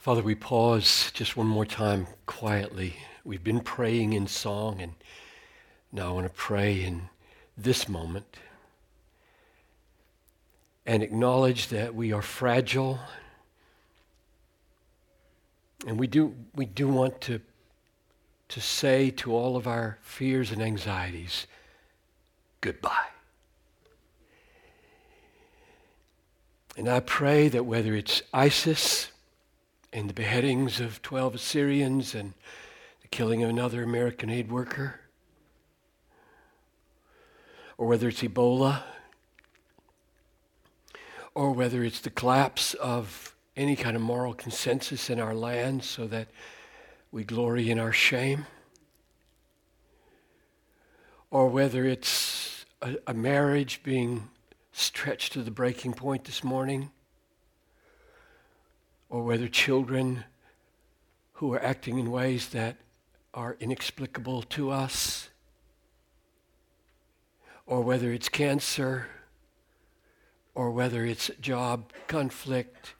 Father, we pause just one more time quietly. We've been praying in song, and now I want to pray in this moment and acknowledge that we are fragile. And we do, we do want to, to say to all of our fears and anxieties, goodbye. And I pray that whether it's ISIS, and the beheadings of 12 Assyrians and the killing of another American aid worker, or whether it's Ebola, or whether it's the collapse of any kind of moral consensus in our land so that we glory in our shame, or whether it's a, a marriage being stretched to the breaking point this morning or whether children who are acting in ways that are inexplicable to us, or whether it's cancer, or whether it's job conflict.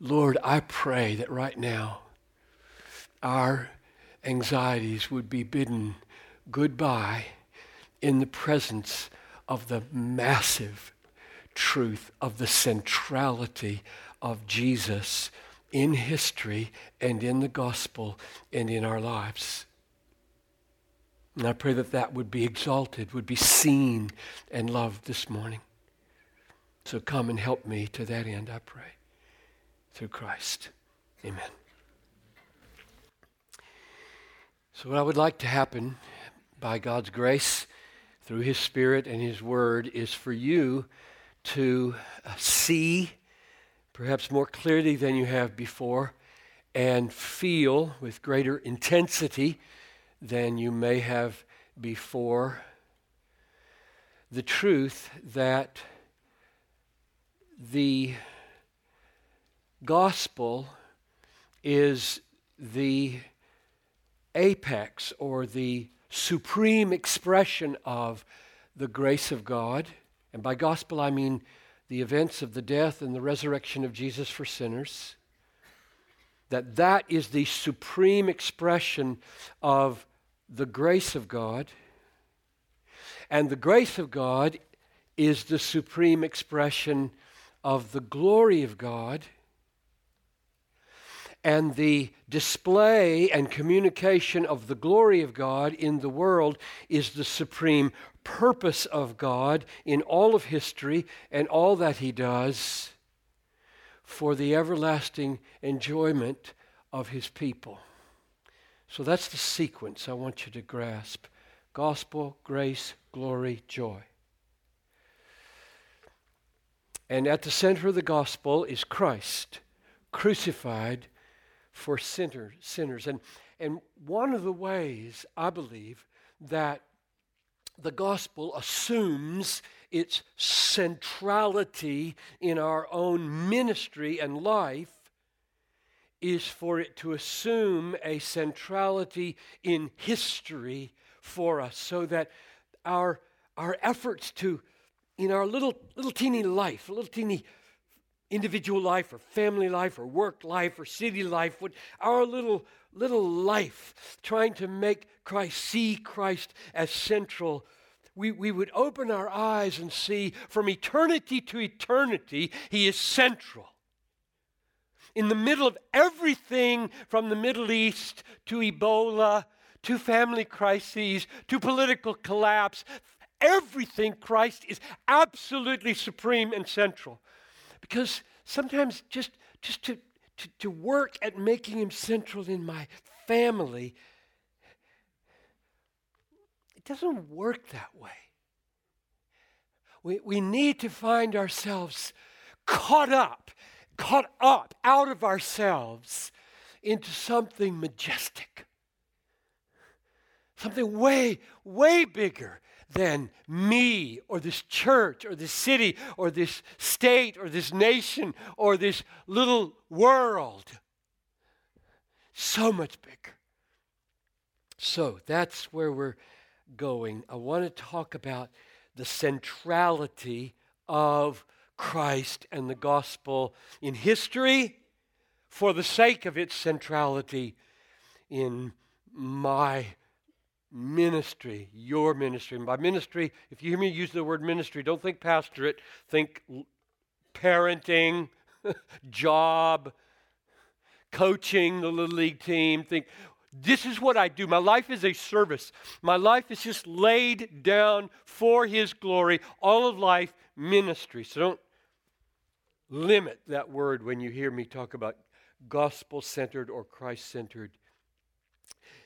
Lord, I pray that right now our anxieties would be bidden goodbye in the presence of the massive truth of the centrality of Jesus in history and in the gospel and in our lives. And I pray that that would be exalted, would be seen and loved this morning. So come and help me to that end, I pray, through Christ. Amen. So, what I would like to happen by God's grace through His Spirit and His Word is for you to uh, see perhaps more clearly than you have before, and feel with greater intensity than you may have before the truth that the gospel is the apex or the supreme expression of the grace of God. And by gospel, I mean the events of the death and the resurrection of Jesus for sinners, that that is the supreme expression of the grace of God. And the grace of God is the supreme expression of the glory of God. And the display and communication of the glory of God in the world is the supreme purpose of God in all of history and all that He does for the everlasting enjoyment of His people. So that's the sequence I want you to grasp gospel, grace, glory, joy. And at the center of the gospel is Christ, crucified for sinner, sinners. And, and one of the ways I believe that the gospel assumes its centrality in our own ministry and life is for it to assume a centrality in history for us so that our, our efforts to, in our little, little teeny life, a little teeny individual life or family life or work life or city life, would, our little, little life trying to make Christ, see Christ as central we, we would open our eyes and see from eternity to eternity, He is central. In the middle of everything from the Middle East to Ebola to family crises to political collapse, everything Christ is absolutely supreme and central. Because sometimes just, just to, to, to work at making Him central in my family it doesn't work that way. We, we need to find ourselves caught up, caught up out of ourselves into something majestic, something way, way bigger than me or this church or this city or this state or this nation or this little world. So much bigger. So that's where we're going, I want to talk about the centrality of Christ and the gospel in history, for the sake of its centrality in my ministry, your ministry. And by ministry, if you hear me use the word ministry, don't think pastorate, think parenting, job, coaching the little league team. Think, this is what I do. My life is a service. My life is just laid down for His glory. All of life, ministry. So don't limit that word when you hear me talk about gospel centered or Christ centered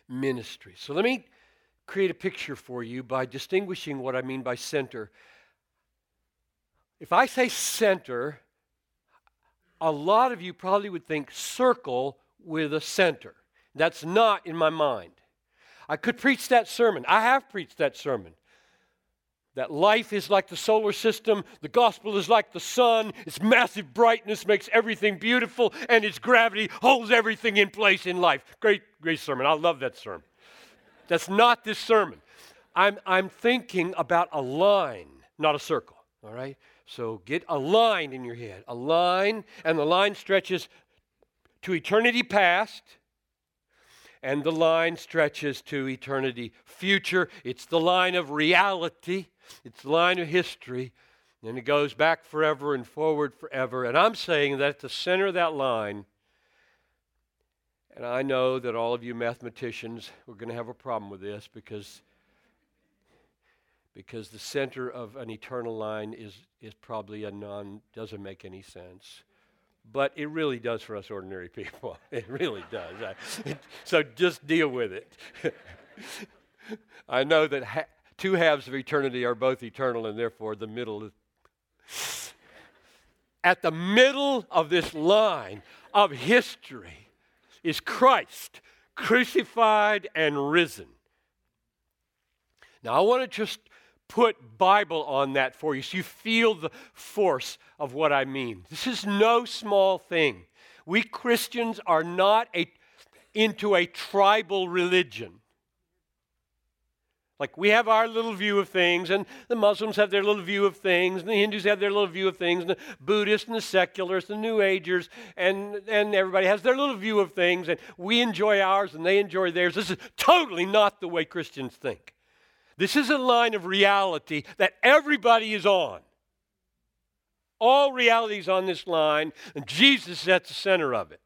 ministry. So let me create a picture for you by distinguishing what I mean by center. If I say center, a lot of you probably would think circle with a center. That's not in my mind. I could preach that sermon. I have preached that sermon. That life is like the solar system, the gospel is like the sun, its massive brightness makes everything beautiful, and its gravity holds everything in place in life. Great, great sermon. I love that sermon. That's not this sermon. I'm, I'm thinking about a line, not a circle, all right? So get a line in your head, a line, and the line stretches to eternity past, and the line stretches to eternity future. It's the line of reality, it's the line of history, and it goes back forever and forward forever. And I'm saying that at the center of that line, and I know that all of you mathematicians are going to have a problem with this because because the center of an eternal line is, is probably a non, doesn't make any sense. But it really does for us ordinary people. It really does. I, it, so just deal with it. I know that ha- two halves of eternity are both eternal, and therefore the middle is. At the middle of this line of history is Christ, crucified and risen. Now, I want to just put Bible on that for you so you feel the force of what I mean. This is no small thing. We Christians are not a, into a tribal religion. Like we have our little view of things, and the Muslims have their little view of things, and the Hindus have their little view of things, and the Buddhists and the secularists, the New Agers, and, and everybody has their little view of things, and we enjoy ours and they enjoy theirs. This is totally not the way Christians think. This is a line of reality that everybody is on. All reality is on this line, and Jesus is at the center of it.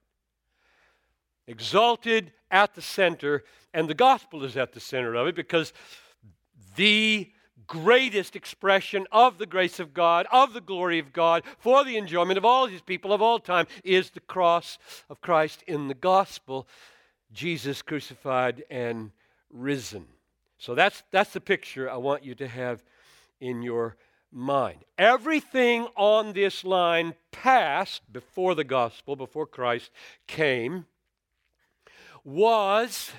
Exalted at the center, and the gospel is at the center of it because the greatest expression of the grace of God, of the glory of God, for the enjoyment of all his people of all time is the cross of Christ in the gospel, Jesus crucified and risen. So that's, that's the picture I want you to have in your mind. Everything on this line past before the gospel, before Christ came, was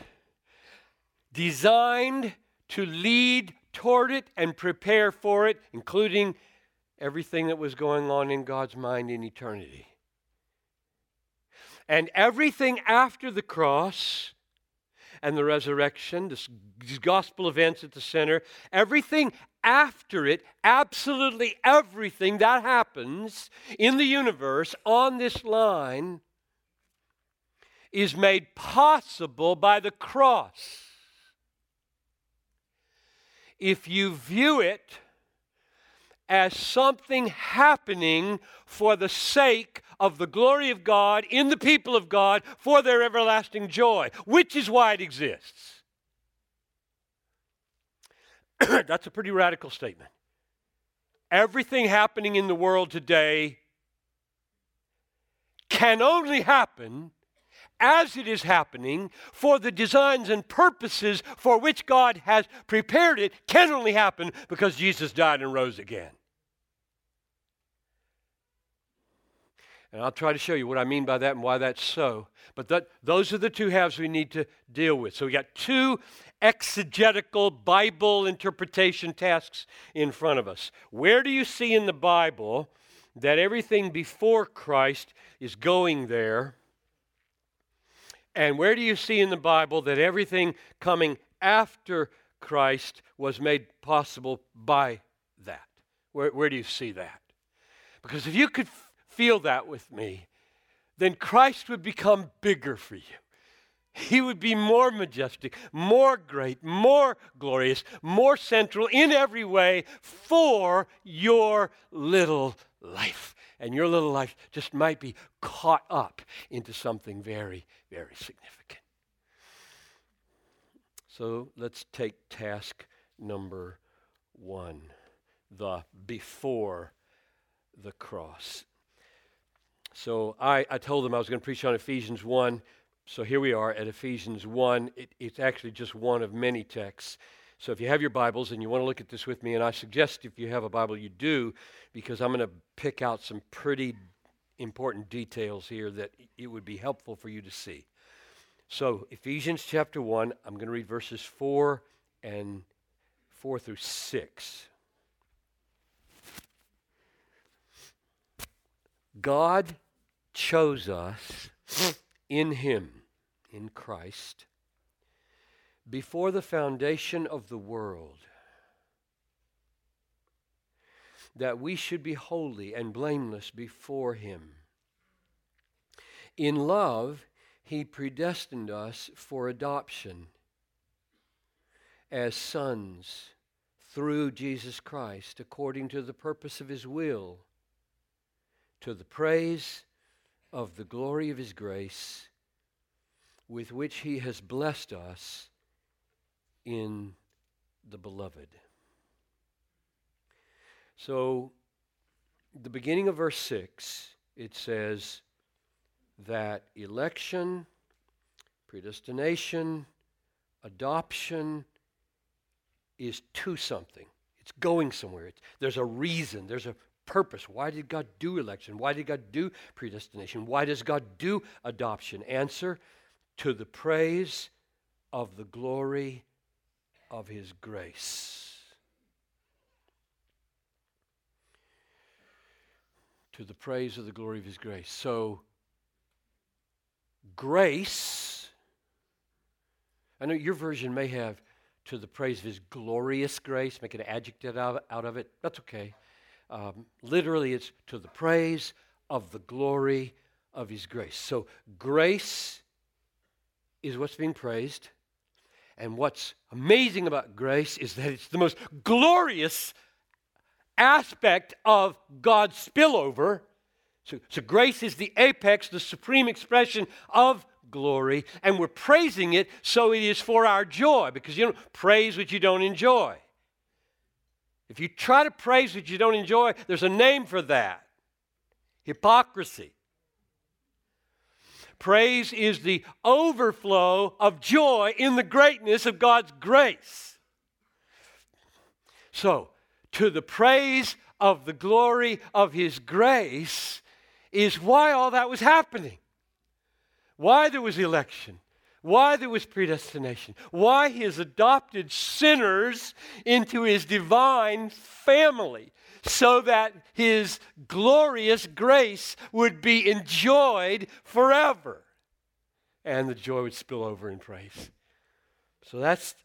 designed to lead toward it and prepare for it, including everything that was going on in God's mind in eternity. And everything after the cross and the resurrection, this, these gospel events at the center, everything after it, absolutely everything that happens in the universe on this line is made possible by the cross. If you view it as something happening for the sake of the glory of God in the people of God for their everlasting joy, which is why it exists. That's a pretty radical statement. Everything happening in the world today can only happen as it is happening for the designs and purposes for which God has prepared it can only happen because Jesus died and rose again. And I'll try to show you what I mean by that and why that's so. But that, those are the two halves we need to deal with. So we got two exegetical Bible interpretation tasks in front of us. Where do you see in the Bible that everything before Christ is going there? And where do you see in the Bible that everything coming after Christ was made possible by that? Where, where do you see that? Because if you could feel that with me, then Christ would become bigger for you. He would be more majestic, more great, more glorious, more central in every way for your little life. And your little life just might be caught up into something very, very significant. So let's take task number one the before the cross. So I, I told them I was going to preach on Ephesians 1. So here we are at Ephesians 1. It, it's actually just one of many texts. So if you have your Bibles and you want to look at this with me, and I suggest if you have a Bible you do, because I'm going to pick out some pretty important details here that it would be helpful for you to see. So Ephesians chapter 1, I'm going to read verses 4 and 4 through 6. God chose us in Him in Christ before the foundation of the world, that we should be holy and blameless before Him. In love, He predestined us for adoption as sons through Jesus Christ, according to the purpose of His will, to the praise of the glory of His grace with which he has blessed us in the beloved. So, the beginning of verse 6, it says that election, predestination, adoption is to something. It's going somewhere. It's, there's a reason, there's a purpose. Why did God do election? Why did God do predestination? Why does God do adoption? Answer to the praise of the glory of his grace. To the praise of the glory of his grace. So, grace, I know your version may have to the praise of his glorious grace, make an adjective out of it. That's okay. Um, literally, it's to the praise of the glory of his grace. So, grace is what's being praised. And what's amazing about grace is that it's the most glorious aspect of God's spillover. So, so, grace is the apex, the supreme expression of glory, and we're praising it so it is for our joy because you don't praise what you don't enjoy. If you try to praise what you don't enjoy, there's a name for that hypocrisy. Praise is the overflow of joy in the greatness of God's grace. So, to the praise of the glory of His grace is why all that was happening. Why there was election, why there was predestination, why He has adopted sinners into His divine family so that his glorious grace would be enjoyed forever. And the joy would spill over in praise. So that's,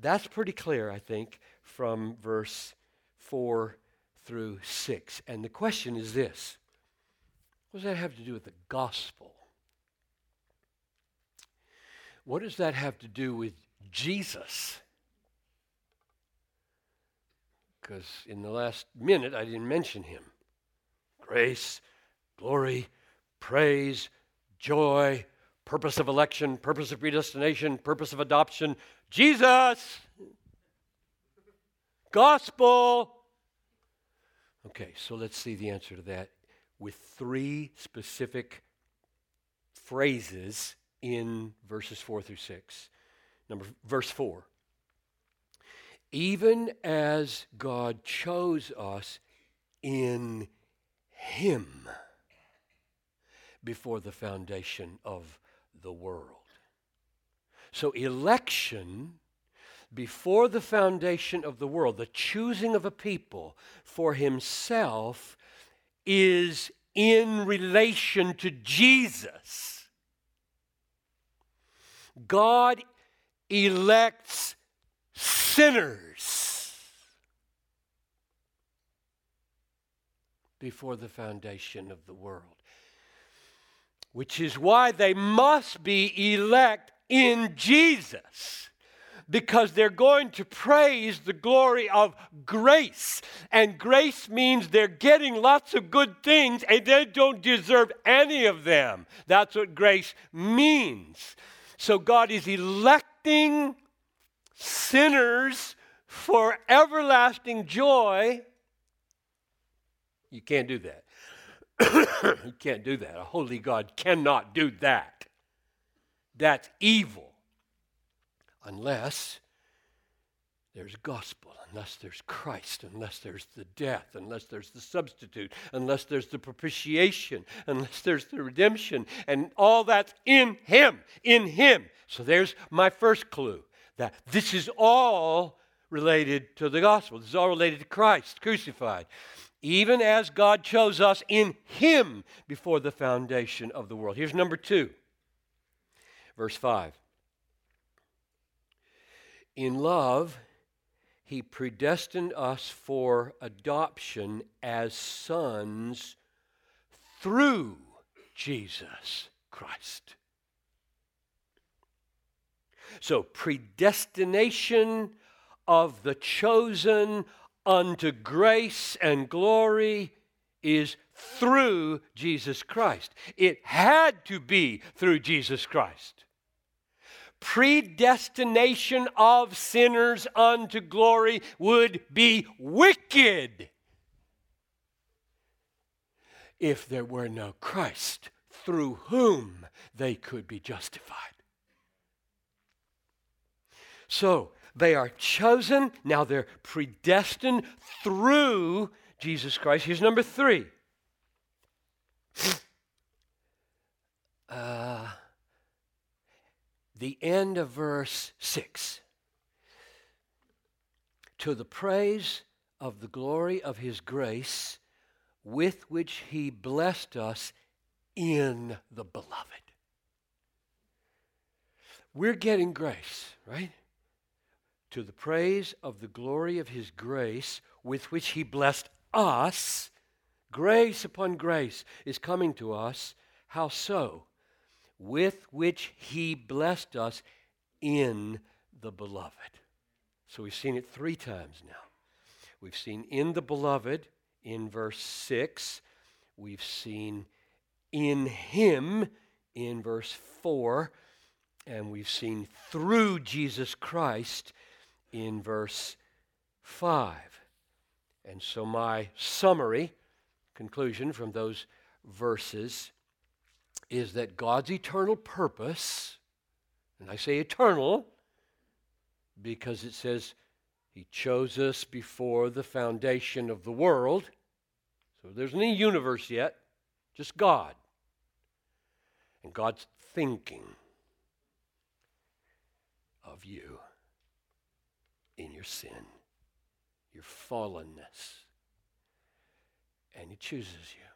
that's pretty clear, I think, from verse 4 through 6. And the question is this What does that have to do with the gospel? What does that have to do with Jesus? Because in the last minute I didn't mention him. Grace, glory, praise, joy, purpose of election, purpose of predestination, purpose of adoption, Jesus, gospel. Okay, so let's see the answer to that with three specific phrases in verses 4 through 6. Number verse 4 even as God chose us in Him before the foundation of the world. So, election before the foundation of the world, the choosing of a people for Himself, is in relation to Jesus. God elects sinners before the foundation of the world. which is why they must be elect in Jesus because they're going to praise the glory of grace. And grace means they're getting lots of good things and they don't deserve any of them. That's what grace means. So God is electing sinners for everlasting joy. You can't do that. you can't do that. A holy God cannot do that. That's evil unless there's gospel, unless there's Christ, unless there's the death, unless there's the substitute, unless there's the propitiation, unless there's the redemption, and all that's in Him, in Him. So there's my first clue that this is all related to the gospel. This is all related to Christ crucified. Even as God chose us in Him before the foundation of the world. Here's number two, verse 5. In love, he predestined us for adoption as sons through Jesus Christ. So, predestination of the chosen unto grace and glory is through Jesus Christ. It had to be through Jesus Christ predestination of sinners unto glory would be wicked if there were no Christ through whom they could be justified. So they are chosen, now they're predestined through Jesus Christ. Here's number three. Uh, the end of verse 6. To the praise of the glory of his grace, with which he blessed us in the beloved. We're getting grace, right? To the praise of the glory of his grace, with which he blessed us. Grace upon grace is coming to us. How so? with which he blessed us in the beloved. So we've seen it three times now. We've seen in the beloved in verse 6. We've seen in him in verse 4. And we've seen through Jesus Christ in verse 5. And so, my summary conclusion from those verses is that God's eternal purpose, and I say eternal because it says He chose us before the foundation of the world. So there's no universe yet, just God. And God's thinking of you in your sin, your fallenness. And He chooses you.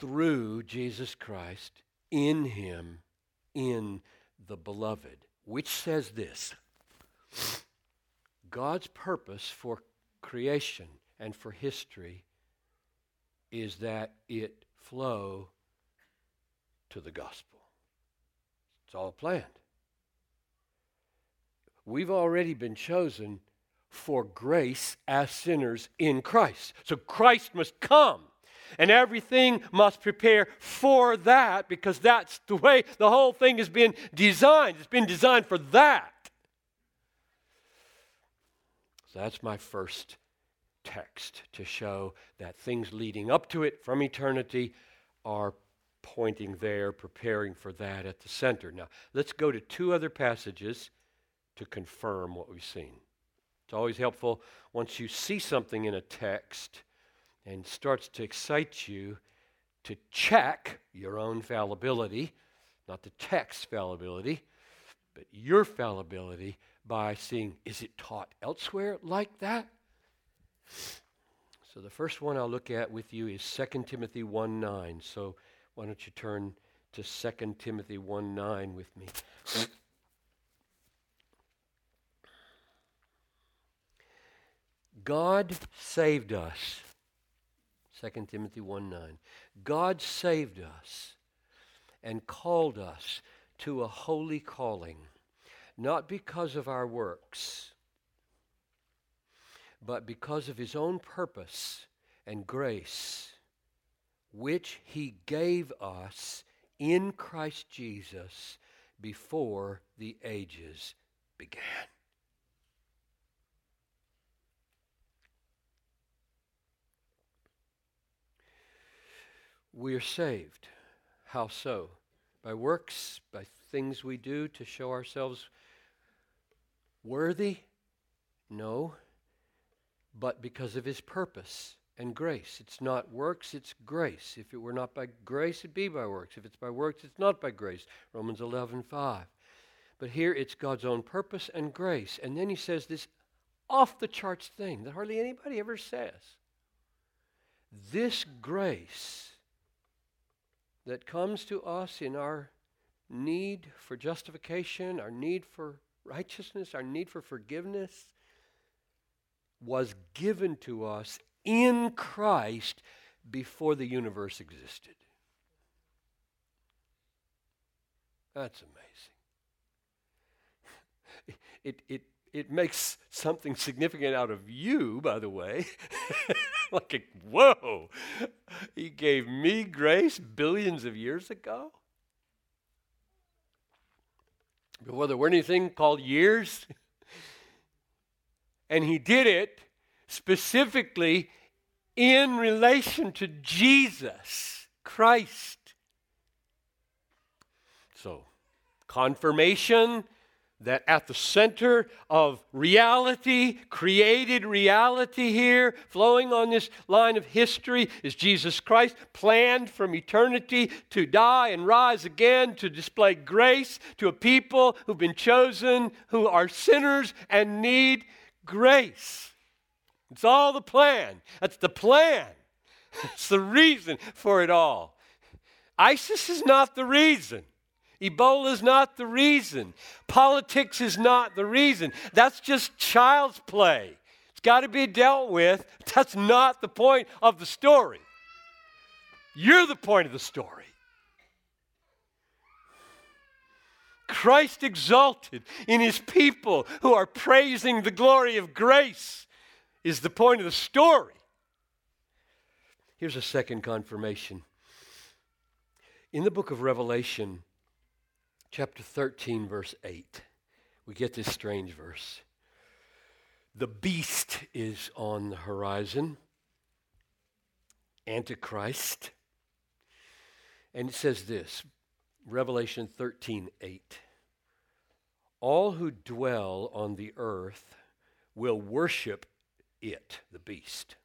through Jesus Christ, in Him, in the beloved, which says this God's purpose for creation and for history is that it flow to the gospel. It's all planned. We've already been chosen for grace as sinners in Christ. So Christ must come and everything must prepare for that because that's the way the whole thing has been designed. It's been designed for that. So that's my first text to show that things leading up to it from eternity are pointing there, preparing for that at the center. Now, let's go to two other passages to confirm what we've seen. It's always helpful once you see something in a text and starts to excite you to check your own fallibility, not the text's fallibility, but your fallibility by seeing is it taught elsewhere like that? So the first one I'll look at with you is 2 Timothy 1 9. So why don't you turn to 2 Timothy 1 9 with me? God saved us 2 Timothy 1 9. God saved us and called us to a holy calling, not because of our works, but because of his own purpose and grace, which he gave us in Christ Jesus before the ages began. We are saved. How so? By works, by things we do to show ourselves worthy? No, but because of his purpose and grace. It's not works, it's grace. If it were not by grace, it'd be by works. If it's by works, it's not by grace. Romans 11, 5. But here it's God's own purpose and grace. And then he says this off the charts thing that hardly anybody ever says. This grace that comes to us in our need for justification, our need for righteousness, our need for forgiveness, was given to us in Christ before the universe existed. That's amazing. It, it, it makes something significant out of you, by the way. like, a, whoa, he gave me grace billions of years ago? Before there were anything called years? and he did it specifically in relation to Jesus Christ. So, confirmation that at the center of reality, created reality here, flowing on this line of history, is Jesus Christ, planned from eternity to die and rise again to display grace to a people who've been chosen, who are sinners and need grace. It's all the plan. That's the plan. It's the reason for it all. ISIS is not the reason. Ebola is not the reason. Politics is not the reason. That's just child's play. It's got to be dealt with. That's not the point of the story. You're the point of the story. Christ exalted in his people who are praising the glory of grace is the point of the story. Here's a second confirmation. In the book of Revelation, chapter 13, verse 8, we get this strange verse. The beast is on the horizon, Antichrist. And it says this Revelation 13, 8. All who dwell on the earth will worship it, the beast.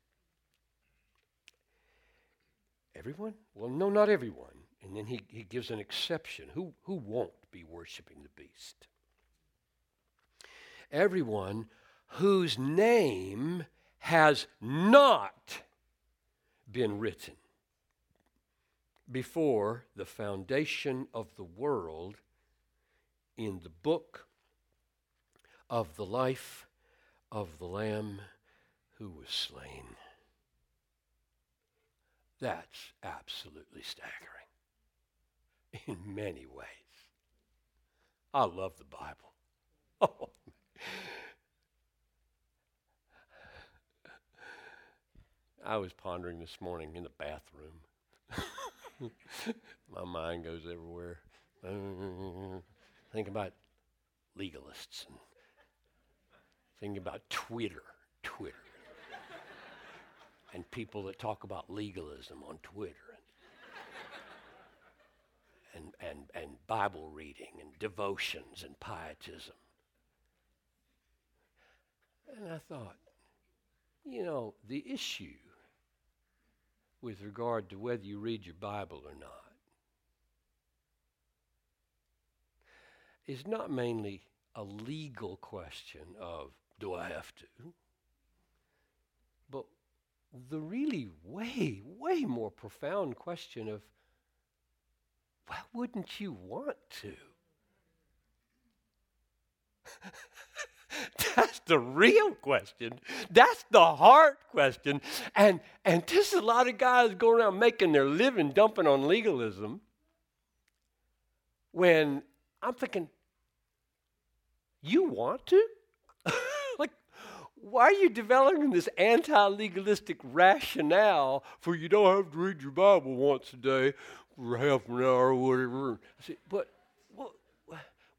Everyone? Well, no, not everyone. And then he, he gives an exception. Who, who won't be worshiping the beast? Everyone whose name has not been written before the foundation of the world in the book of the life of the Lamb who was slain. That's absolutely staggering in many ways. I love the Bible. Oh. I was pondering this morning in the bathroom. My mind goes everywhere. Think about legalists and think about Twitter. Twitter. And people that talk about legalism on Twitter and, and, and Bible reading and devotions and pietism. And I thought, you know, the issue with regard to whether you read your Bible or not is not mainly a legal question of do I have to? The really way, way more profound question of why wouldn't you want to? That's the real question. That's the hard question. And and this is a lot of guys going around making their living dumping on legalism. When I'm thinking, you want to? why are you developing this anti-legalistic rationale for you don't have to read your Bible once a day for half an hour or whatever? I said, but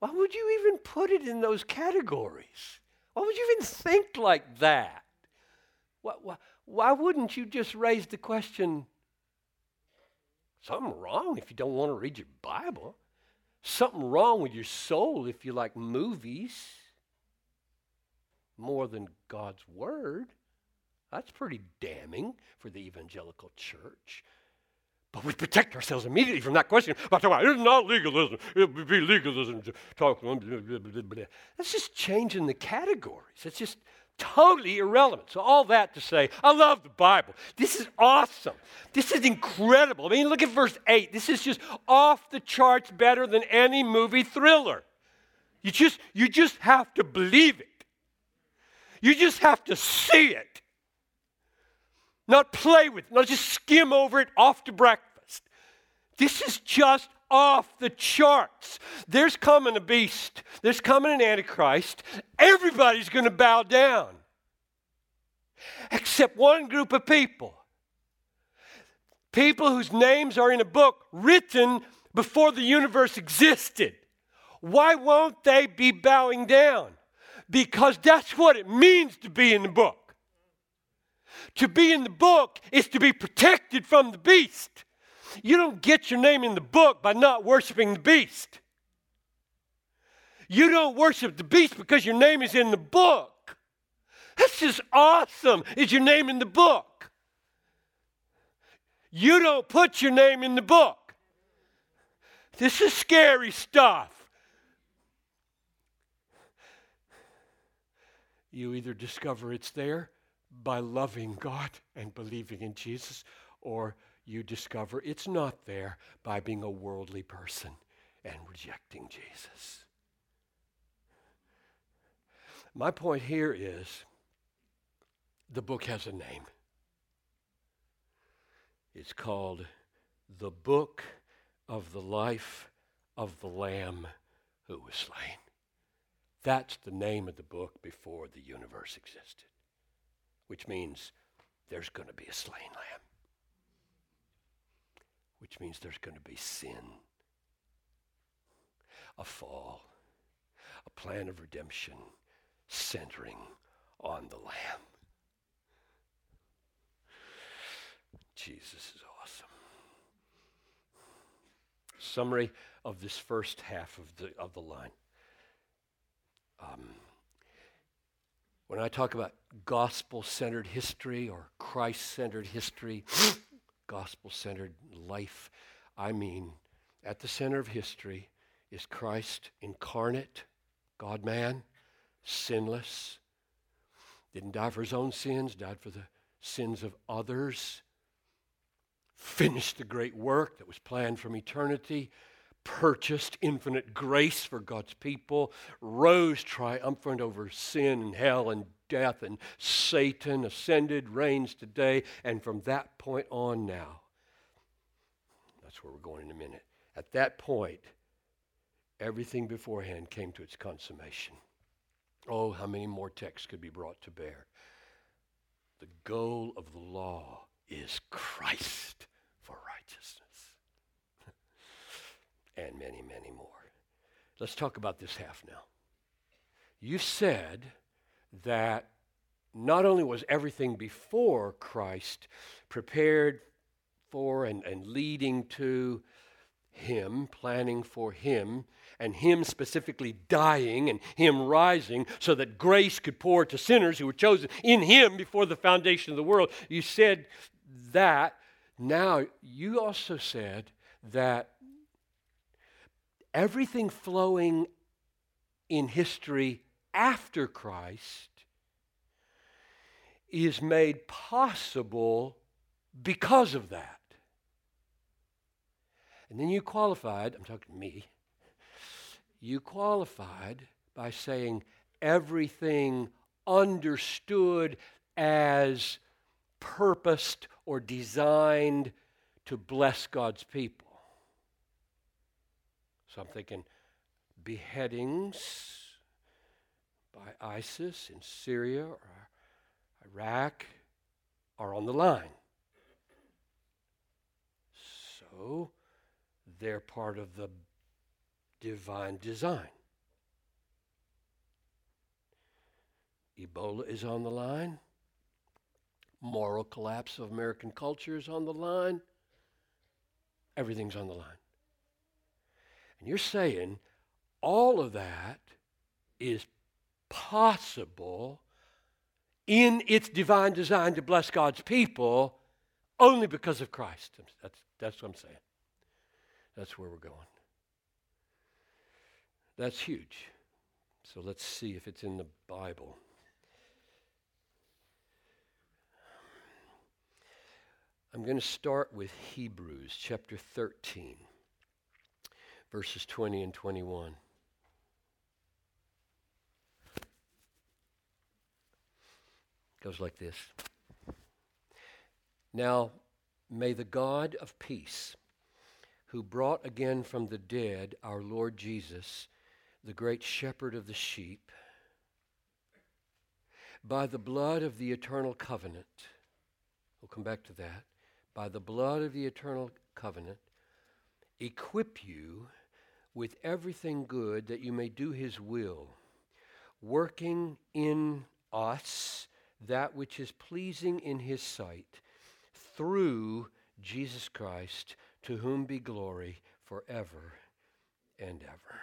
why would you even put it in those categories? Why would you even think like that? Why, why, why wouldn't you just raise the question something wrong if you don't want to read your Bible? Something wrong with your soul if you like movies more than God's Word. That's pretty damning for the evangelical church. But we protect ourselves immediately from that question by talking about it's not legalism. It would be legalism to talk. That's just changing the categories. It's just totally irrelevant. So all that to say, I love the Bible. This is awesome. This is incredible. I mean, look at verse 8. This is just off the charts better than any movie thriller. You just you just have to believe it. You just have to see it not play with it, not just skim over it off to breakfast. This is just off the charts. There's coming a beast, there's coming an antichrist. Everybody's going to bow down, except one group of people. People whose names are in a book written before the universe existed. Why won't they be bowing down? Because that's what it means to be in the book. To be in the book is to be protected from the beast. You don't get your name in the book by not worshiping the beast. You don't worship the beast because your name is in the book. That's just awesome. Is your name in the book? You don't put your name in the book. This is scary stuff. You either discover it's there by loving God and believing in Jesus, or you discover it's not there by being a worldly person and rejecting Jesus. My point here is the book has a name. It's called The Book of the Life of the Lamb Who Was Slain. That's the name of the book before the universe existed which means there's going to be a slain lamb, which means there's going to be sin, a fall, a plan of redemption centering on the lamb. Jesus is awesome. Summary of this first half of the, of the line. Um, when I talk about gospel centered history or Christ centered history, gospel centered life, I mean at the center of history is Christ incarnate, God man, sinless, didn't die for his own sins, died for the sins of others, finished the great work that was planned from eternity, purchased infinite grace for God's people, rose triumphant over sin and hell and death and Satan, ascended, reigns today, and from that point on now. That's where we're going in a minute. At that point, everything beforehand came to its consummation. Oh, how many more texts could be brought to bear? The goal of the law is Christ for righteousness and many, many more. Let's talk about this half now. You said that not only was everything before Christ prepared for and, and leading to Him, planning for Him, and Him specifically dying and Him rising so that grace could pour to sinners who were chosen in Him before the foundation of the world. You said that. Now, you also said that everything flowing in history after Christ is made possible because of that. And then you qualified, I'm talking to me, you qualified by saying everything understood as purposed or designed to bless God's people. So I'm thinking beheadings by ISIS in Syria or Iraq are on the line. So they're part of the divine design. Ebola is on the line. Moral collapse of American culture is on the line. Everything's on the line. And you're saying all of that is possible in its divine design to bless God's people only because of Christ. That's, that's what I'm saying. That's where we're going. That's huge. So let's see if it's in the Bible. I'm going to start with Hebrews chapter 13, verses 20 and 21. It goes like this Now, may the God of peace, who brought again from the dead our Lord Jesus, the great shepherd of the sheep, by the blood of the eternal covenant, we'll come back to that, by the blood of the eternal covenant, equip you with everything good that you may do his will, working in us that which is pleasing in his sight through Jesus Christ, to whom be glory forever and ever.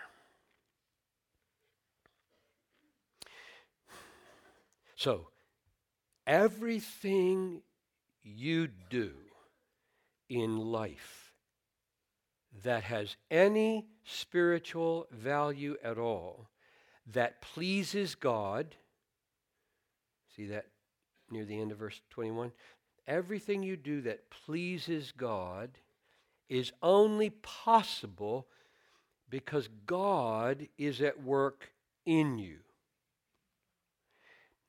So, everything you do in life that has any spiritual value at all, that pleases God, See that near the end of verse 21? Everything you do that pleases God is only possible because God is at work in you.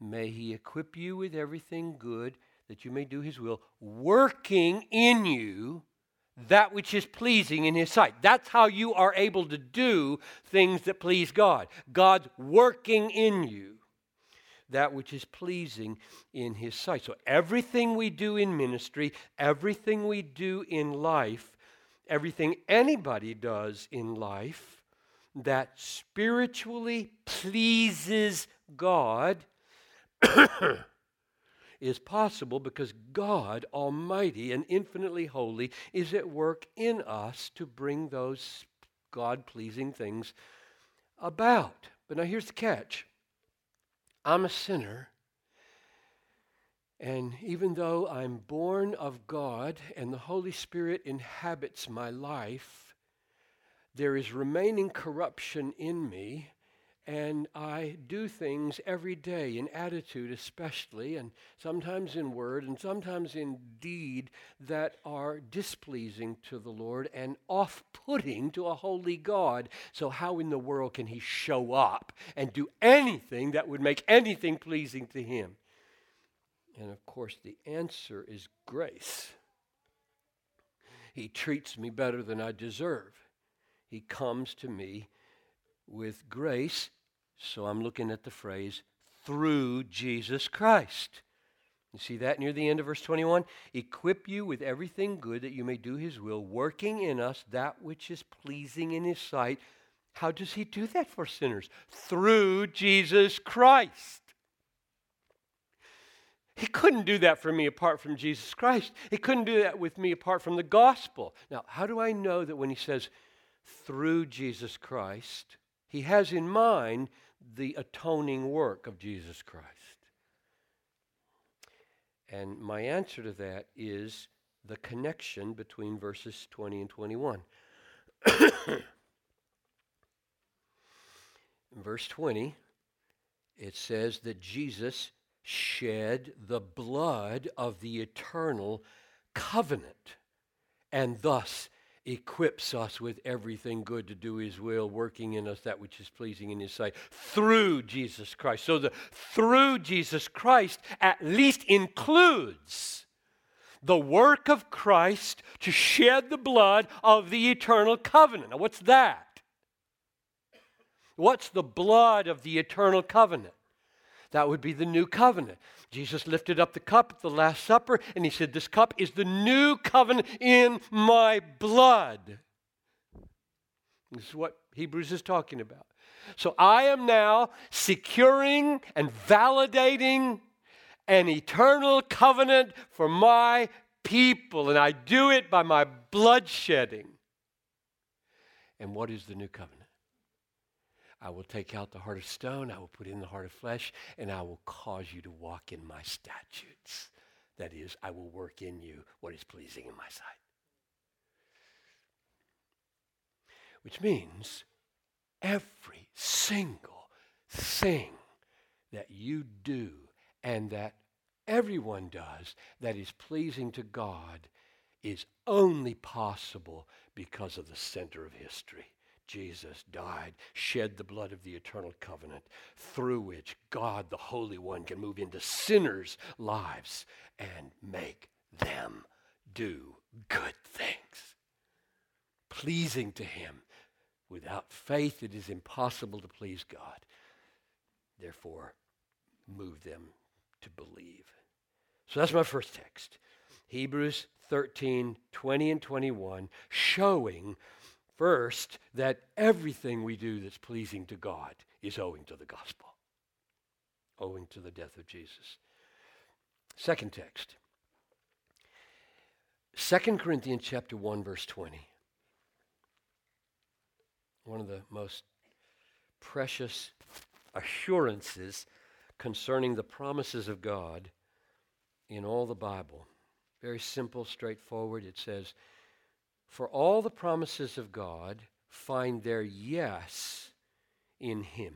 May He equip you with everything good that you may do His will, working in you that which is pleasing in His sight. That's how you are able to do things that please God. God's working in you that which is pleasing in His sight. So everything we do in ministry, everything we do in life, everything anybody does in life that spiritually pleases God is possible because God, Almighty and infinitely holy, is at work in us to bring those God pleasing things about. But now here's the catch I'm a sinner. And even though I'm born of God and the Holy Spirit inhabits my life, there is remaining corruption in me and I do things every day, in attitude especially, and sometimes in word, and sometimes in deed, that are displeasing to the Lord and off putting to a holy God. So, how in the world can He show up and do anything that would make anything pleasing to Him? And of course, the answer is grace. He treats me better than I deserve. He comes to me with grace so I'm looking at the phrase, through Jesus Christ. You see that near the end of verse 21? Equip you with everything good that you may do his will, working in us that which is pleasing in his sight. How does he do that for sinners? Through Jesus Christ. He couldn't do that for me apart from Jesus Christ. He couldn't do that with me apart from the gospel. Now, how do I know that when he says through Jesus Christ, he has in mind the atoning work of Jesus Christ? And my answer to that is the connection between verses 20 and 21. In verse 20, it says that Jesus shed the blood of the eternal covenant and thus equips us with everything good to do his will, working in us that which is pleasing in his sight through Jesus Christ. So the through Jesus Christ at least includes the work of Christ to shed the blood of the eternal covenant. Now, what's that? What's the blood of the eternal covenant? That would be the new covenant. Jesus lifted up the cup at the Last Supper and he said, This cup is the new covenant in my blood. This is what Hebrews is talking about. So I am now securing and validating an eternal covenant for my people, and I do it by my blood shedding. And what is the new covenant? I will take out the heart of stone, I will put in the heart of flesh, and I will cause you to walk in my statutes. That is, I will work in you what is pleasing in my sight. Which means every single thing that you do and that everyone does that is pleasing to God is only possible because of the center of history. Jesus died, shed the blood of the eternal covenant, through which God, the Holy One, can move into sinners' lives and make them do good things, pleasing to Him. Without faith, it is impossible to please God. Therefore, move them to believe. So that's my first text. Hebrews 13, 20 and 21, showing First, that everything we do that's pleasing to God is owing to the gospel, owing to the death of Jesus. Second text. 2 Corinthians chapter 1 verse 20. One of the most precious assurances concerning the promises of God in all the Bible. Very simple, straightforward. It says, for all the promises of God find their yes in Him.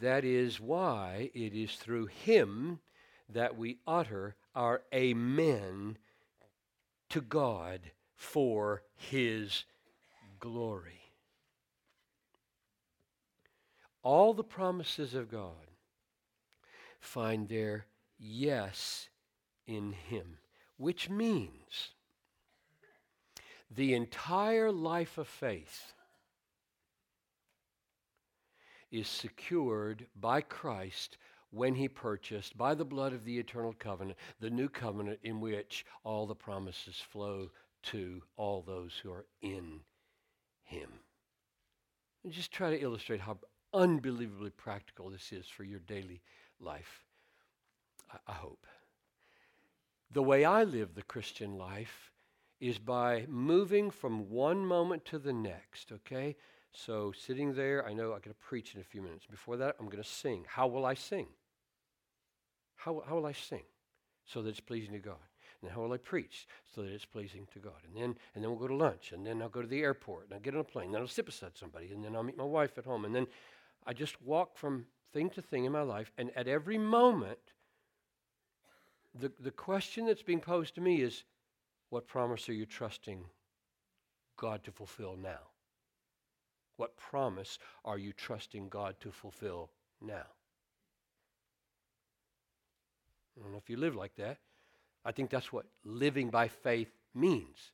That is why it is through Him that we utter our Amen to God for His glory. All the promises of God find their yes in Him, which means the entire life of faith is secured by Christ when he purchased, by the blood of the eternal covenant, the new covenant in which all the promises flow to all those who are in him. And just try to illustrate how unbelievably practical this is for your daily life. I, I hope. The way I live the Christian life is by moving from one moment to the next, okay? So sitting there, I know I'm going to preach in a few minutes. Before that, I'm going to sing. How will I sing? How, how will I sing so that it's pleasing to God? And how will I preach so that it's pleasing to God? And then, and then we'll go to lunch, and then I'll go to the airport, and I'll get on a plane, and then I'll sit beside somebody, and then I'll meet my wife at home. And then I just walk from thing to thing in my life, and at every moment, the, the question that's being posed to me is what promise are you trusting God to fulfill now? What promise are you trusting God to fulfill now? I don't know if you live like that. I think that's what living by faith means.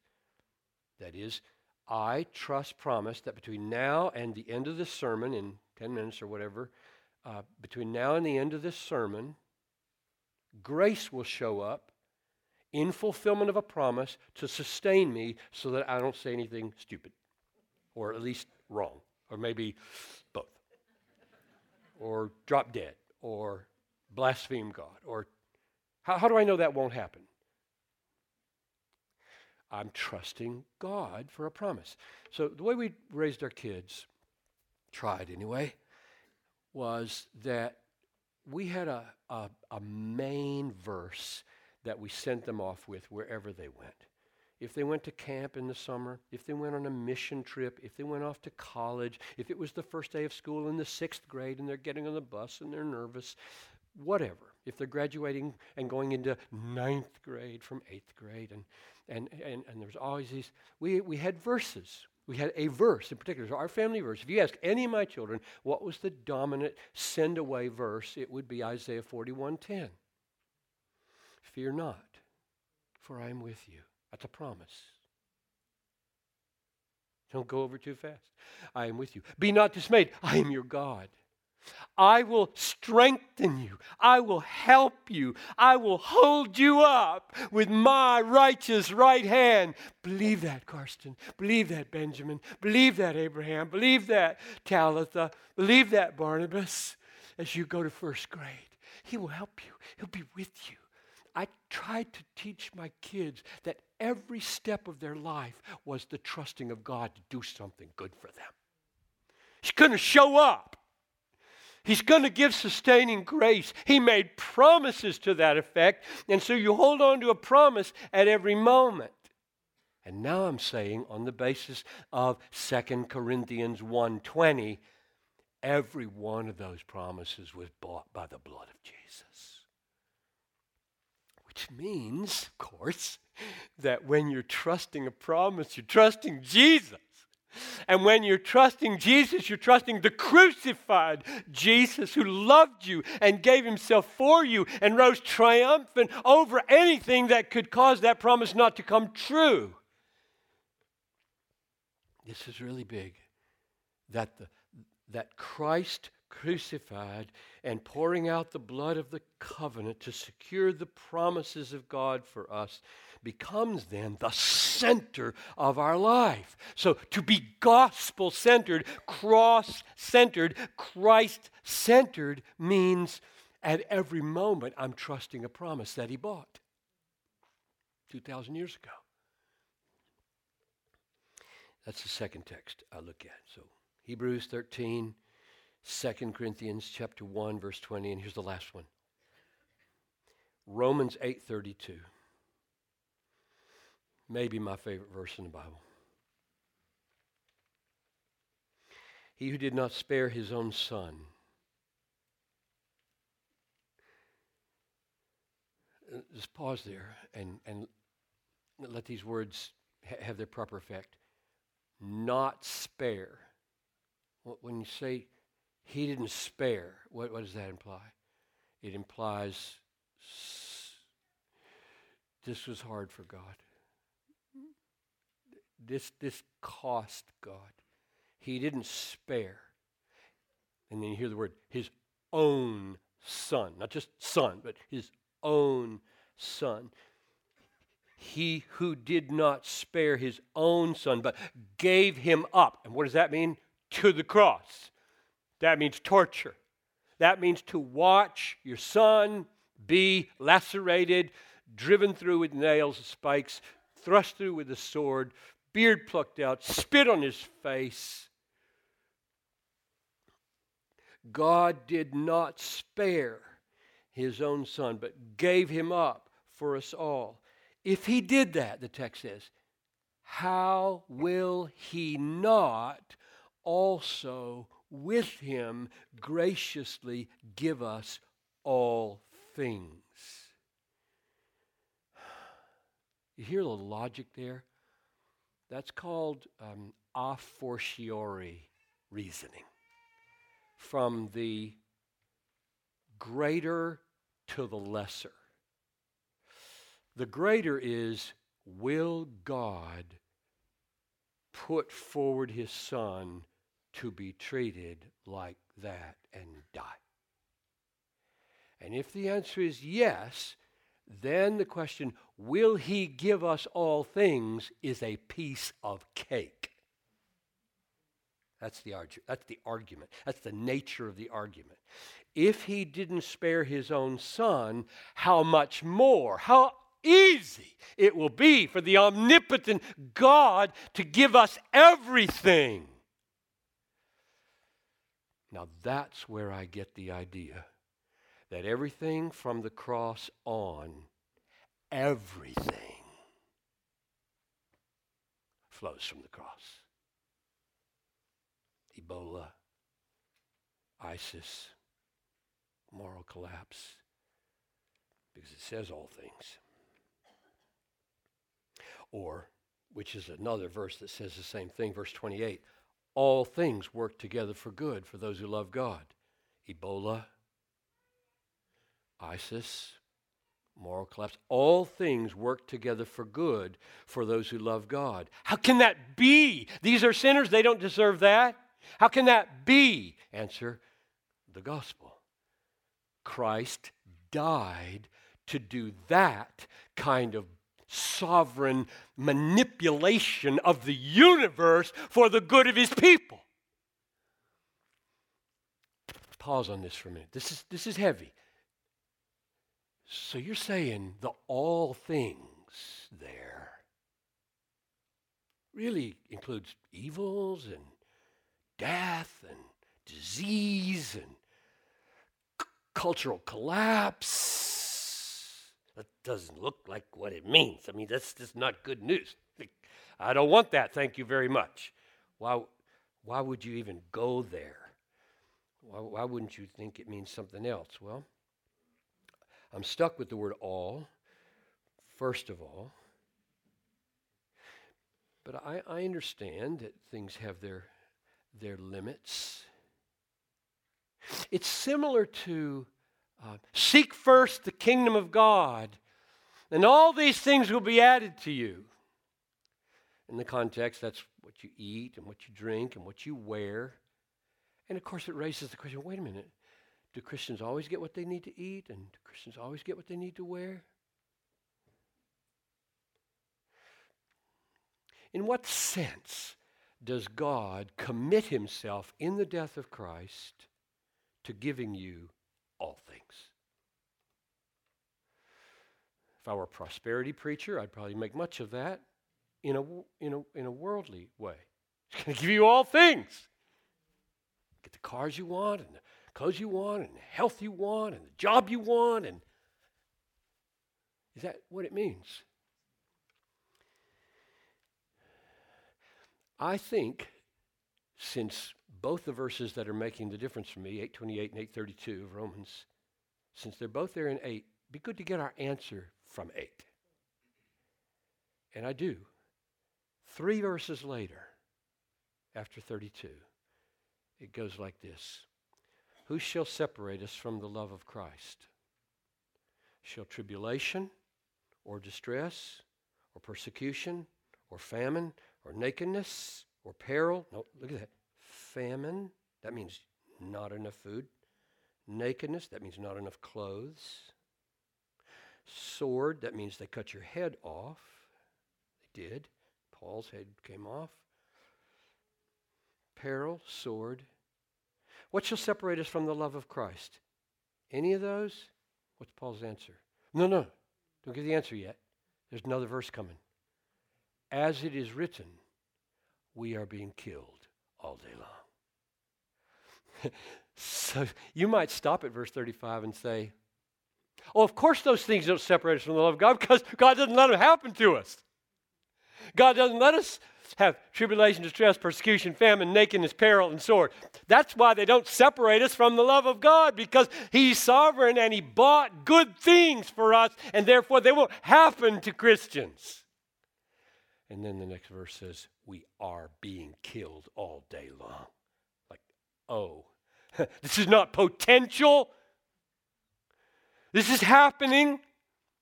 That is, I trust promise that between now and the end of this sermon, in 10 minutes or whatever, uh, between now and the end of this sermon, grace will show up in fulfillment of a promise to sustain me so that I don't say anything stupid. Or at least wrong. Or maybe both. Or drop dead. Or blaspheme God. Or how, how do I know that won't happen? I'm trusting God for a promise. So the way we raised our kids, tried anyway, was that we had a, a, a main verse that we sent them off with wherever they went. If they went to camp in the summer, if they went on a mission trip, if they went off to college, if it was the first day of school in the sixth grade and they're getting on the bus and they're nervous, whatever. if they're graduating and going into ninth grade from eighth grade. And, and, and, and there's always these, we, we had verses. We had a verse in particular, so our family verse. If you ask any of my children what was the dominant send away verse, it would be Isaiah 41:10. Fear not, for I am with you. That's a promise. Don't go over too fast. I am with you. Be not dismayed. I am your God. I will strengthen you. I will help you. I will hold you up with my righteous right hand. Believe that, Karsten. Believe that, Benjamin. Believe that, Abraham. Believe that, Talitha. Believe that, Barnabas, as you go to first grade. He will help you, He'll be with you. I tried to teach my kids that every step of their life was the trusting of God to do something good for them. He's going to show up. He's going to give sustaining grace. He made promises to that effect. And so you hold on to a promise at every moment. And now I'm saying on the basis of 2 Corinthians 1:20 every one of those promises was bought by the blood of Jesus. Which means, of course, that when you're trusting a promise, you're trusting Jesus. And when you're trusting Jesus, you're trusting the crucified Jesus who loved you and gave himself for you and rose triumphant over anything that could cause that promise not to come true. This is really big. That, the, that Christ crucified and pouring out the blood of the covenant to secure the promises of God for us becomes then the center of our life. So to be gospel centered, cross centered, Christ centered means at every moment I'm trusting a promise that He bought 2,000 years ago. That's the second text I look at. So Hebrews 13, 2 Corinthians chapter 1 verse 20 and here's the last one. Romans 8:32 maybe my favorite verse in the Bible. He who did not spare his own son. Just pause there and, and let these words ha- have their proper effect. Not spare. When you say he didn't spare, what, what does that imply? It implies this was hard for God. This, this cost God. He didn't spare. And then you hear the word, his own son. Not just son, but his own son. He who did not spare his own son, but gave him up. And what does that mean? To the cross. That means torture. That means to watch your son be lacerated, driven through with nails and spikes, thrust through with a sword, beard plucked out, spit on his face. God did not spare his own son, but gave him up for us all. If he did that, the text says, how will he not also with him graciously give us all things? You hear the logic there? That's called um, a fortiori reasoning. From the greater to the lesser. The greater is will God put forward his son to be treated like that and die? And if the answer is yes, then the question, will he give us all things, is a piece of cake. That's the, argu- that's the argument. That's the nature of the argument. If he didn't spare his own son, how much more, how easy it will be for the omnipotent God to give us everything. Now that's where I get the idea that everything from the cross on, everything flows from the cross. Ebola, ISIS, moral collapse, because it says all things. Or, which is another verse that says the same thing, verse 28 all things work together for good for those who love God. Ebola, ISIS, moral collapse, all things work together for good for those who love God. How can that be? These are sinners, they don't deserve that. How can that be? Answer the gospel. Christ died to do that kind of sovereign manipulation of the universe for the good of his people. Pause on this for a minute. This is, this is heavy. So you're saying the all things there really includes evils and death and disease and c- cultural collapse. Doesn't look like what it means. I mean, that's just not good news. I don't want that, thank you very much. Why, why would you even go there? Why, why wouldn't you think it means something else? Well, I'm stuck with the word all, first of all. But I, I understand that things have their, their limits. It's similar to uh, seek first the kingdom of God, and all these things will be added to you. In the context, that's what you eat and what you drink and what you wear. And of course, it raises the question wait a minute, do Christians always get what they need to eat? And do Christians always get what they need to wear? In what sense does God commit himself in the death of Christ to giving you all things? If I were a prosperity preacher, I'd probably make much of that in a, in a, in a worldly way. He's going to give you all things. Get the cars you want and the clothes you want and the health you want and the job you want and is that what it means? I think since both the verses that are making the difference for me, 828 and 832 of Romans, since they're both there in 8, be good to get our answer from 8. And I do. Three verses later, after 32, it goes like this who shall separate us from the love of Christ? Shall tribulation or distress or persecution or famine or nakedness or peril? No, look at that. Famine, that means not enough food. Nakedness, that means not enough clothes. Sword, that means they cut your head off. They did. Paul's head came off. Peril, sword, what shall separate us from the love of Christ? Any of those? What's Paul's answer? No, no. Don't give the answer yet. There's another verse coming. As it is written, we are being killed all day long. so you might stop at verse 35 and say, Oh, of course those things don't separate us from the love of God because God doesn't let them happen to us. God doesn't let us have tribulation, distress, persecution, famine, nakedness, peril, and sword. That's why they don't separate us from the love of God because He's sovereign and He bought good things for us, and therefore they won't happen to Christians. And then the next verse says, We are being killed all day long. Like, oh, this is not potential. This is happening.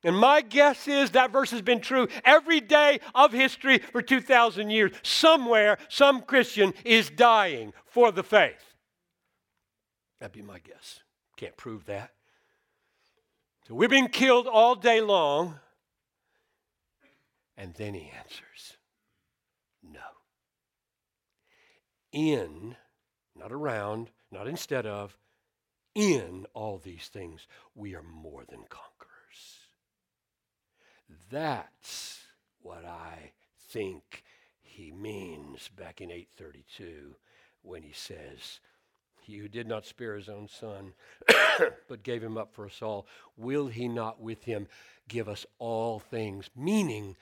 And my guess is that verse has been true every day of history for 2,000 years. Somewhere, some Christian is dying for the faith. That'd be my guess. Can't prove that. So we're being killed all day long. And then he answers no. In, not around, not instead of, in all these things, we are more than conquerors. That's what I think he means back in 832 when he says, He who did not spare his own son, but gave him up for us all, will he not with him give us all things? Meaning,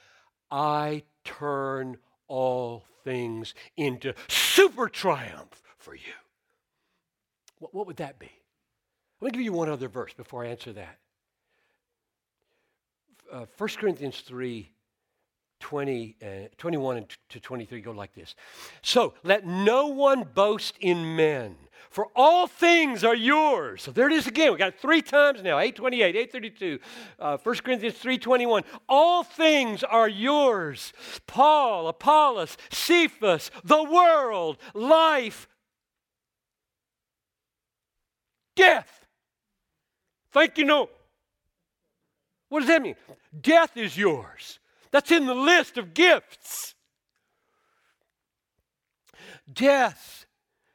I turn all things into super triumph for you. What, what would that be? Let me give you one other verse before I answer that. uh, 1 Corinthians 3 20, uh, 21 to 23 go like this. So let no one boast in men, for all things are yours. So there it is again. We got it three times now 828, 832, uh, 1 Corinthians 3.21. All things are yours. Paul, Apollos, Cephas, the world, life, death. Thank you, no. What does that mean? Death is yours. That's in the list of gifts. Death,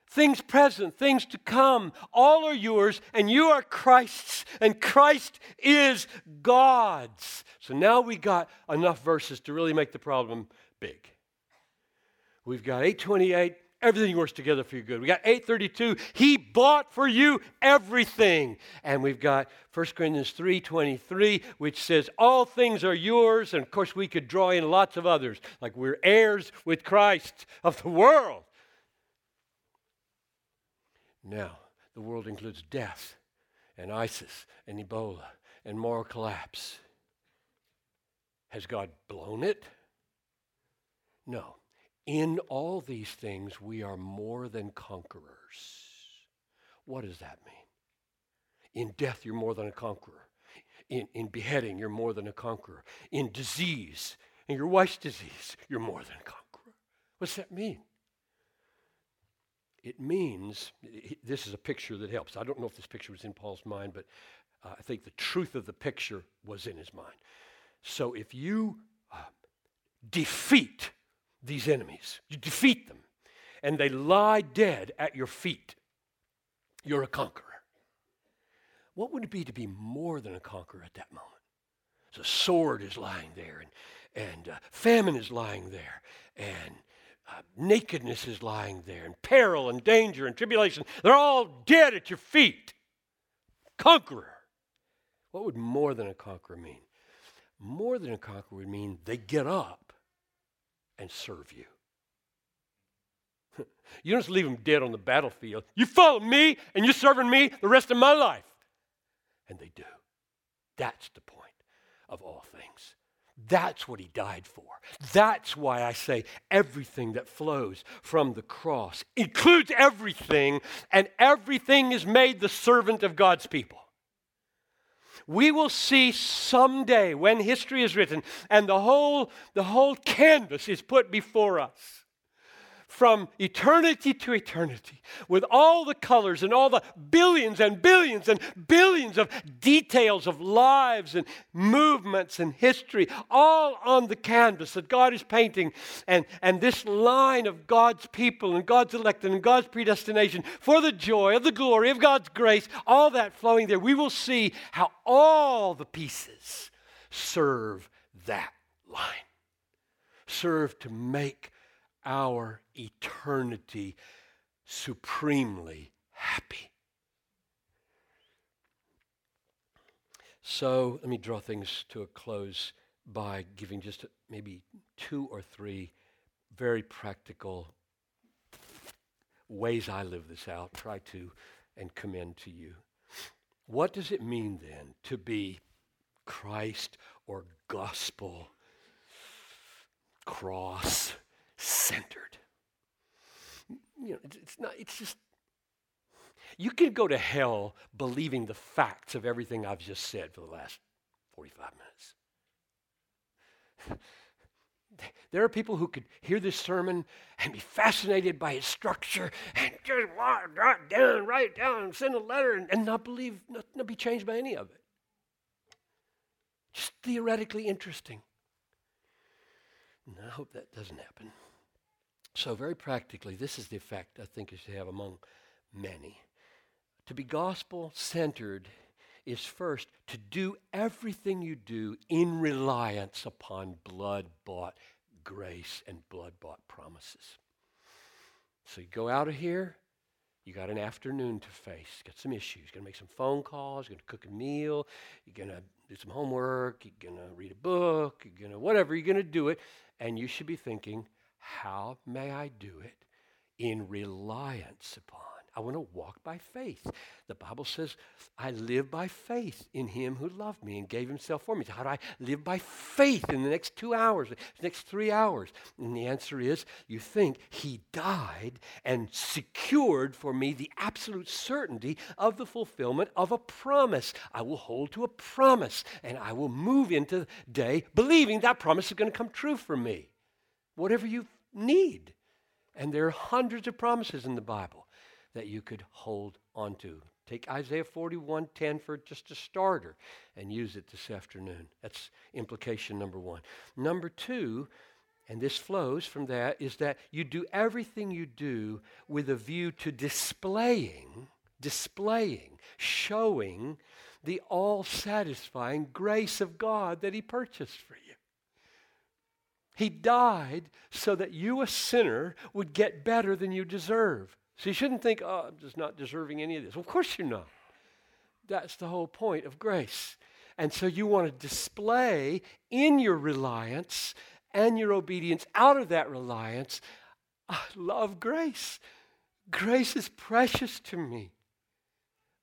things present, things to come, all are yours, and you are Christ's, and Christ is God's. So now we got enough verses to really make the problem big. We've got 828 Everything works together for your good. We got 832. He bought for you everything. And we've got 1 Corinthians 3:23, which says, All things are yours. And of course, we could draw in lots of others, like we're heirs with Christ of the world. Now, the world includes death and ISIS and Ebola and moral collapse. Has God blown it? No. In all these things, we are more than conquerors. What does that mean? In death, you're more than a conqueror. In, in beheading, you're more than a conqueror. In disease, in your wife's disease, you're more than a conqueror. What's that mean? It means, this is a picture that helps. I don't know if this picture was in Paul's mind, but uh, I think the truth of the picture was in his mind. So if you uh, defeat these enemies. You defeat them, and they lie dead at your feet. You're a conqueror. What would it be to be more than a conqueror at that moment? So, sword is lying there, and, and uh, famine is lying there, and uh, nakedness is lying there, and peril and danger and tribulation. They're all dead at your feet. Conqueror. What would more than a conqueror mean? More than a conqueror would mean they get up and serve you. you don't just leave them dead on the battlefield. You follow me and you're serving me the rest of my life. And they do. That's the point of all things. That's what he died for. That's why I say everything that flows from the cross includes everything, and everything is made the servant of God's people we will see someday when history is written and the whole, the whole canvas is put before us from eternity to eternity with all the colors and all the billions and billions and billions of details of lives and movements and history, all on the canvas that God is painting. And, and this line of God's people and God's elected and God's predestination for the joy of the glory of God's grace, all that flowing there, we will see how all the pieces serve that line, serve to make our eternity supremely happy. So let me draw things to a close by giving just maybe two or three very practical ways I live this out, try to and commend to you. What does it mean then to be Christ or gospel cross centered. You know, it's, not, it's just, you can go to hell believing the facts of everything I've just said for the last 45 minutes. There are people who could hear this sermon and be fascinated by its structure and just write down, write it down, send a letter, and, and not believe, not, not be changed by any of it. Just theoretically interesting. And I hope that doesn't happen. So, very practically, this is the effect I think it should have among many. To be gospel centered is first to do everything you do in reliance upon blood bought grace and blood bought promises. So, you go out of here, you got an afternoon to face. Got some issues. Going to make some phone calls. You're going to cook a meal. You're going to do some homework. You're going to read a book. You're going to whatever. You're going to do it. And you should be thinking, how may I do it in reliance upon I want to walk by faith. The Bible says, I live by faith in him who loved me and gave himself for me. So how do I live by faith in the next two hours, the next three hours? And the answer is, you think he died and secured for me the absolute certainty of the fulfillment of a promise. I will hold to a promise and I will move into day believing that promise is going to come true for me. Whatever you need. And there are hundreds of promises in the Bible that you could hold on to. Take Isaiah 41:10 for just a starter and use it this afternoon. That's implication number 1. Number 2, and this flows from that is that you do everything you do with a view to displaying, displaying, showing the all-satisfying grace of God that he purchased for you. He died so that you, a sinner, would get better than you deserve. So you shouldn't think, oh, I'm just not deserving any of this. Well, of course you're not. That's the whole point of grace. And so you want to display in your reliance and your obedience out of that reliance, I love grace. Grace is precious to me.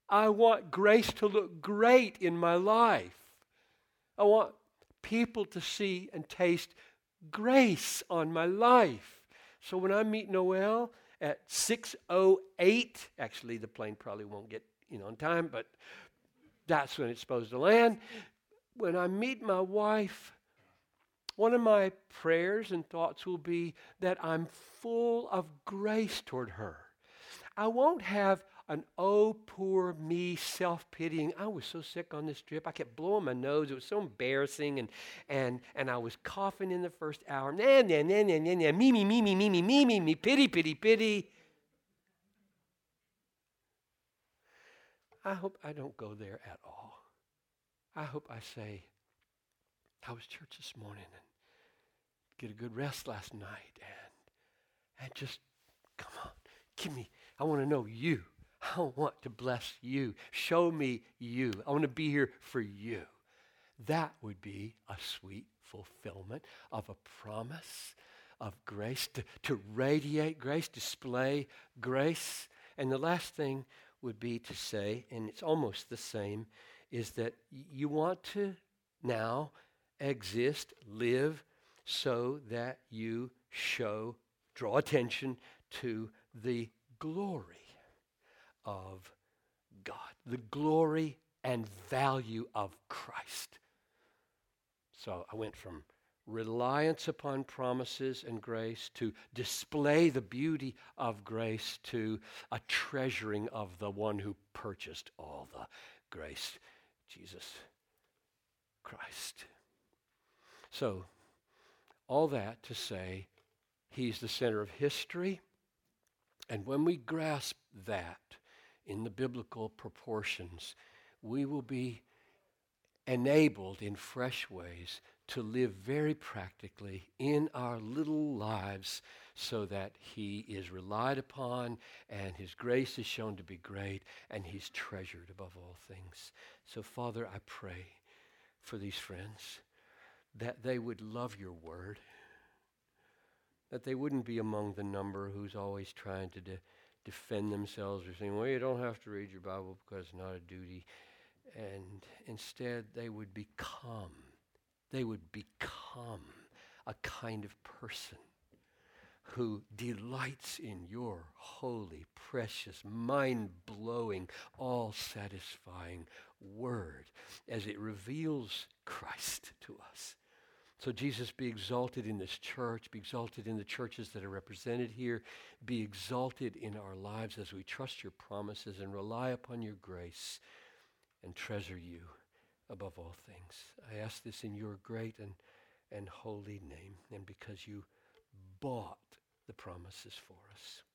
I want grace to look great in my life. I want people to see and taste grace on my life. So when I meet Noel at 6:08, actually the plane probably won't get in on time, but that's when it's supposed to land. When I meet my wife, one of my prayers and thoughts will be that I'm full of grace toward her. I won't have an oh poor me self-pitying. I was so sick on this trip. I kept blowing my nose. It was so embarrassing and and and i was coughing in the first hour. Nah, nah, nah, nah, nah, nah, me me me me me me me me me. Pity pity pity. I hope i don't go there at all. I hope i say how was church this morning and get a good rest last night and and just come on give me i want to know you I want to bless you. Show me you. I want to be here for you. That would be a sweet fulfillment of a promise of grace, to, to radiate grace, display grace. And the last thing would be to say, and it's almost the same, is that you want to now exist, live, so that you show, draw attention to the glory of God, the glory and value of Christ. So I went from reliance upon promises and grace to display the beauty of grace to a treasuring of the one who purchased all the grace, Jesus Christ. So, all that to say, he's the center of history. And when we grasp that, in the biblical proportions, we will be enabled in fresh ways to live very practically in our little lives so that He is relied upon and His grace is shown to be great and He's treasured above all things. So, Father, I pray for these friends that they would love your word, that they wouldn't be among the number who's always trying to. De- defend themselves or saying, well, you don't have to read your Bible because it's not a duty. And instead, they would become, they would become a kind of person who delights in your holy, precious, mind blowing, all satisfying word as it reveals Christ to us. So, Jesus, be exalted in this church, be exalted in the churches that are represented here, be exalted in our lives as we trust your promises and rely upon your grace and treasure you above all things. I ask this in your great and, and holy name, and because you bought the promises for us.